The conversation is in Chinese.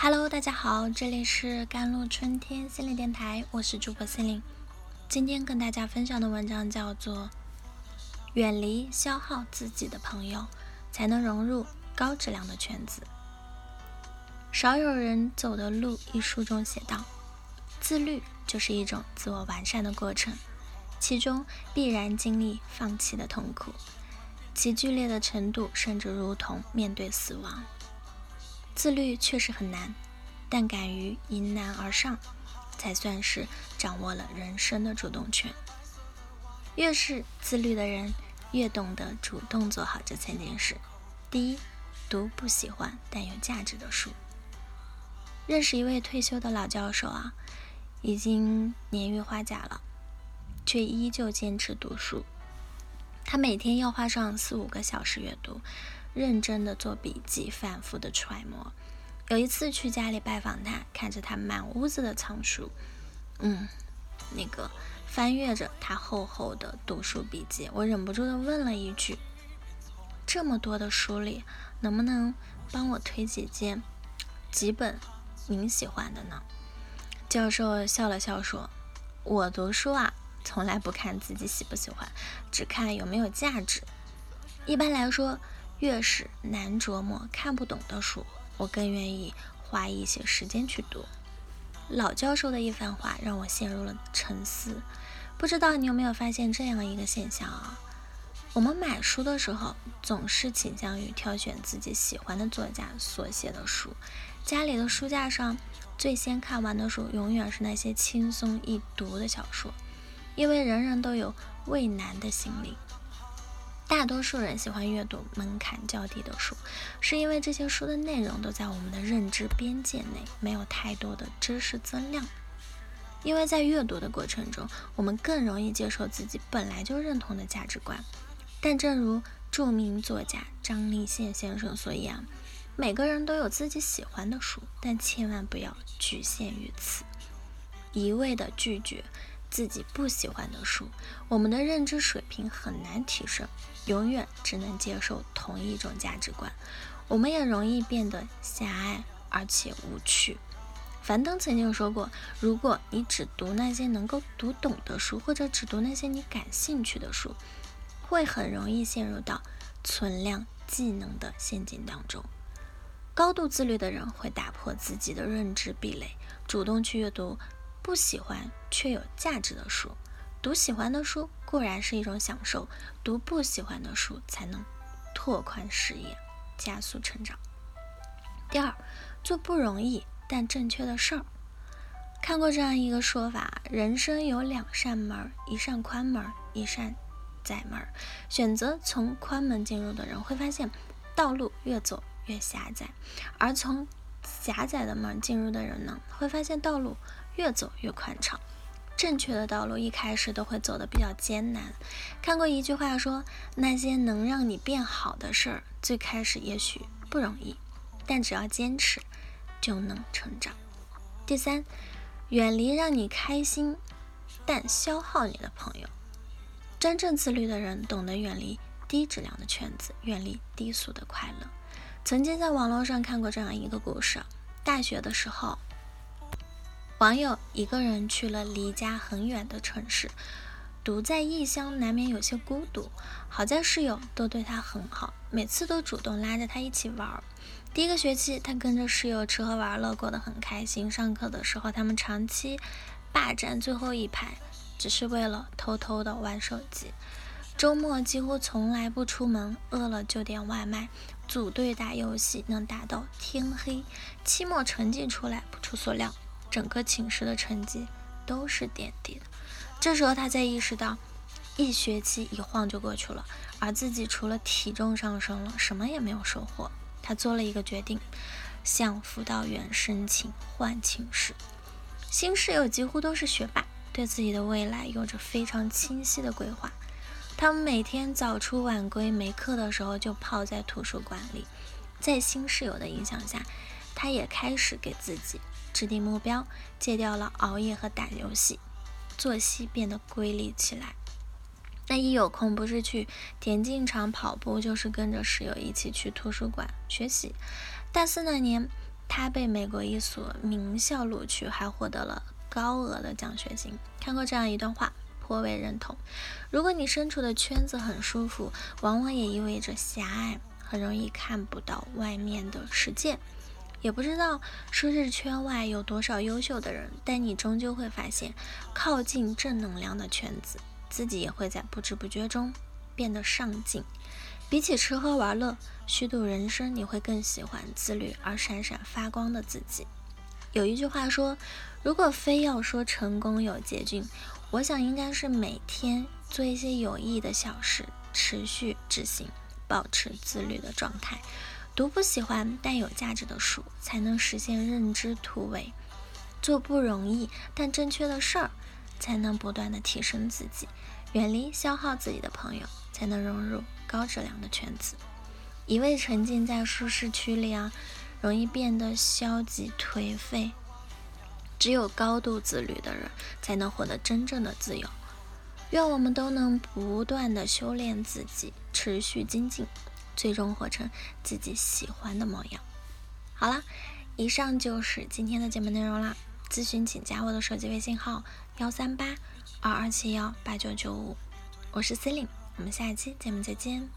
Hello，大家好，这里是甘露春天心灵电台，我是主播心灵。今天跟大家分享的文章叫做《远离消耗自己的朋友，才能融入高质量的圈子》。少有人走的路一书中写道：自律就是一种自我完善的过程，其中必然经历放弃的痛苦，其剧烈的程度甚至如同面对死亡。自律确实很难，但敢于迎难而上，才算是掌握了人生的主动权。越是自律的人，越懂得主动做好这三件事。第一，读不喜欢但有价值的书。认识一位退休的老教授啊，已经年逾花甲了，却依旧坚持读书。他每天要花上四五个小时阅读。认真的做笔记，反复的揣摩。有一次去家里拜访他，看着他满屋子的藏书，嗯，那个翻阅着他厚厚的读书笔记，我忍不住的问了一句：“这么多的书里，能不能帮我推几件几本您喜欢的呢？”教授笑了笑说：“我读书啊，从来不看自己喜不喜欢，只看有没有价值。一般来说。”越是难琢磨、看不懂的书，我更愿意花一些时间去读。老教授的一番话让我陷入了沉思。不知道你有没有发现这样一个现象啊？我们买书的时候，总是倾向于挑选自己喜欢的作家所写的书。家里的书架上最先看完的书，永远是那些轻松易读的小说，因为人人都有畏难的心理。大多数人喜欢阅读门槛较低的书，是因为这些书的内容都在我们的认知边界内，没有太多的知识增量。因为在阅读的过程中，我们更容易接受自己本来就认同的价值观。但正如著名作家张立宪先生所言，每个人都有自己喜欢的书，但千万不要局限于此，一味的拒绝。自己不喜欢的书，我们的认知水平很难提升，永远只能接受同一种价值观，我们也容易变得狭隘而且无趣。樊登曾经说过，如果你只读那些能够读懂的书，或者只读那些你感兴趣的书，会很容易陷入到存量技能的陷阱当中。高度自律的人会打破自己的认知壁垒，主动去阅读。不喜欢却有价值的书，读喜欢的书固然是一种享受，读不喜欢的书才能拓宽视野，加速成长。第二，做不容易但正确的事儿。看过这样一个说法：人生有两扇门，一扇宽门，一扇窄门。选择从宽门进入的人会发现，道路越走越狭窄；而从狭窄的门进入的人呢，会发现道路。越走越宽敞，正确的道路一开始都会走得比较艰难。看过一句话说，那些能让你变好的事儿，最开始也许不容易，但只要坚持，就能成长。第三，远离让你开心但消耗你的朋友。真正自律的人懂得远离低质量的圈子，远离低俗的快乐。曾经在网络上看过这样一个故事：大学的时候。网友一个人去了离家很远的城市，独在异乡难免有些孤独。好在室友都对他很好，每次都主动拉着他一起玩。第一个学期，他跟着室友吃喝玩乐，过得很开心。上课的时候，他们长期霸占最后一排，只是为了偷偷的玩手机。周末几乎从来不出门，饿了就点外卖，组队打游戏，能打到天黑。期末成绩出来，不出所料。整个寝室的成绩都是垫底的，这时候他才意识到，一学期一晃就过去了，而自己除了体重上升了，什么也没有收获。他做了一个决定，向辅导员申请换寝室。新室友几乎都是学霸，对自己的未来有着非常清晰的规划。他们每天早出晚归，没课的时候就泡在图书馆里。在新室友的影响下，他也开始给自己。制定目标，戒掉了熬夜和打游戏，作息变得规律起来。那一有空，不是去田径场跑步，就是跟着室友一起去图书馆学习。大四那年，他被美国一所名校录取，还获得了高额的奖学金。看过这样一段话，颇为认同。如果你身处的圈子很舒服，往往也意味着狭隘，很容易看不到外面的世界。也不知道舒适圈外有多少优秀的人，但你终究会发现，靠近正能量的圈子，自己也会在不知不觉中变得上进。比起吃喝玩乐、虚度人生，你会更喜欢自律而闪闪发光的自己。有一句话说，如果非要说成功有捷径，我想应该是每天做一些有意义的小事，持续执行，保持自律的状态。读不喜欢但有价值的书，才能实现认知突围；做不容易但正确的事儿，才能不断的提升自己；远离消耗自己的朋友，才能融入高质量的圈子。一味沉浸在舒适区里啊，容易变得消极颓废。只有高度自律的人，才能获得真正的自由。愿我们都能不断的修炼自己，持续精进。最终活成自己喜欢的模样。好了，以上就是今天的节目内容啦。咨询请加我的手机微信号：幺三八二二七幺八九九五。我是 c e l i n e 我们下一期节目再见。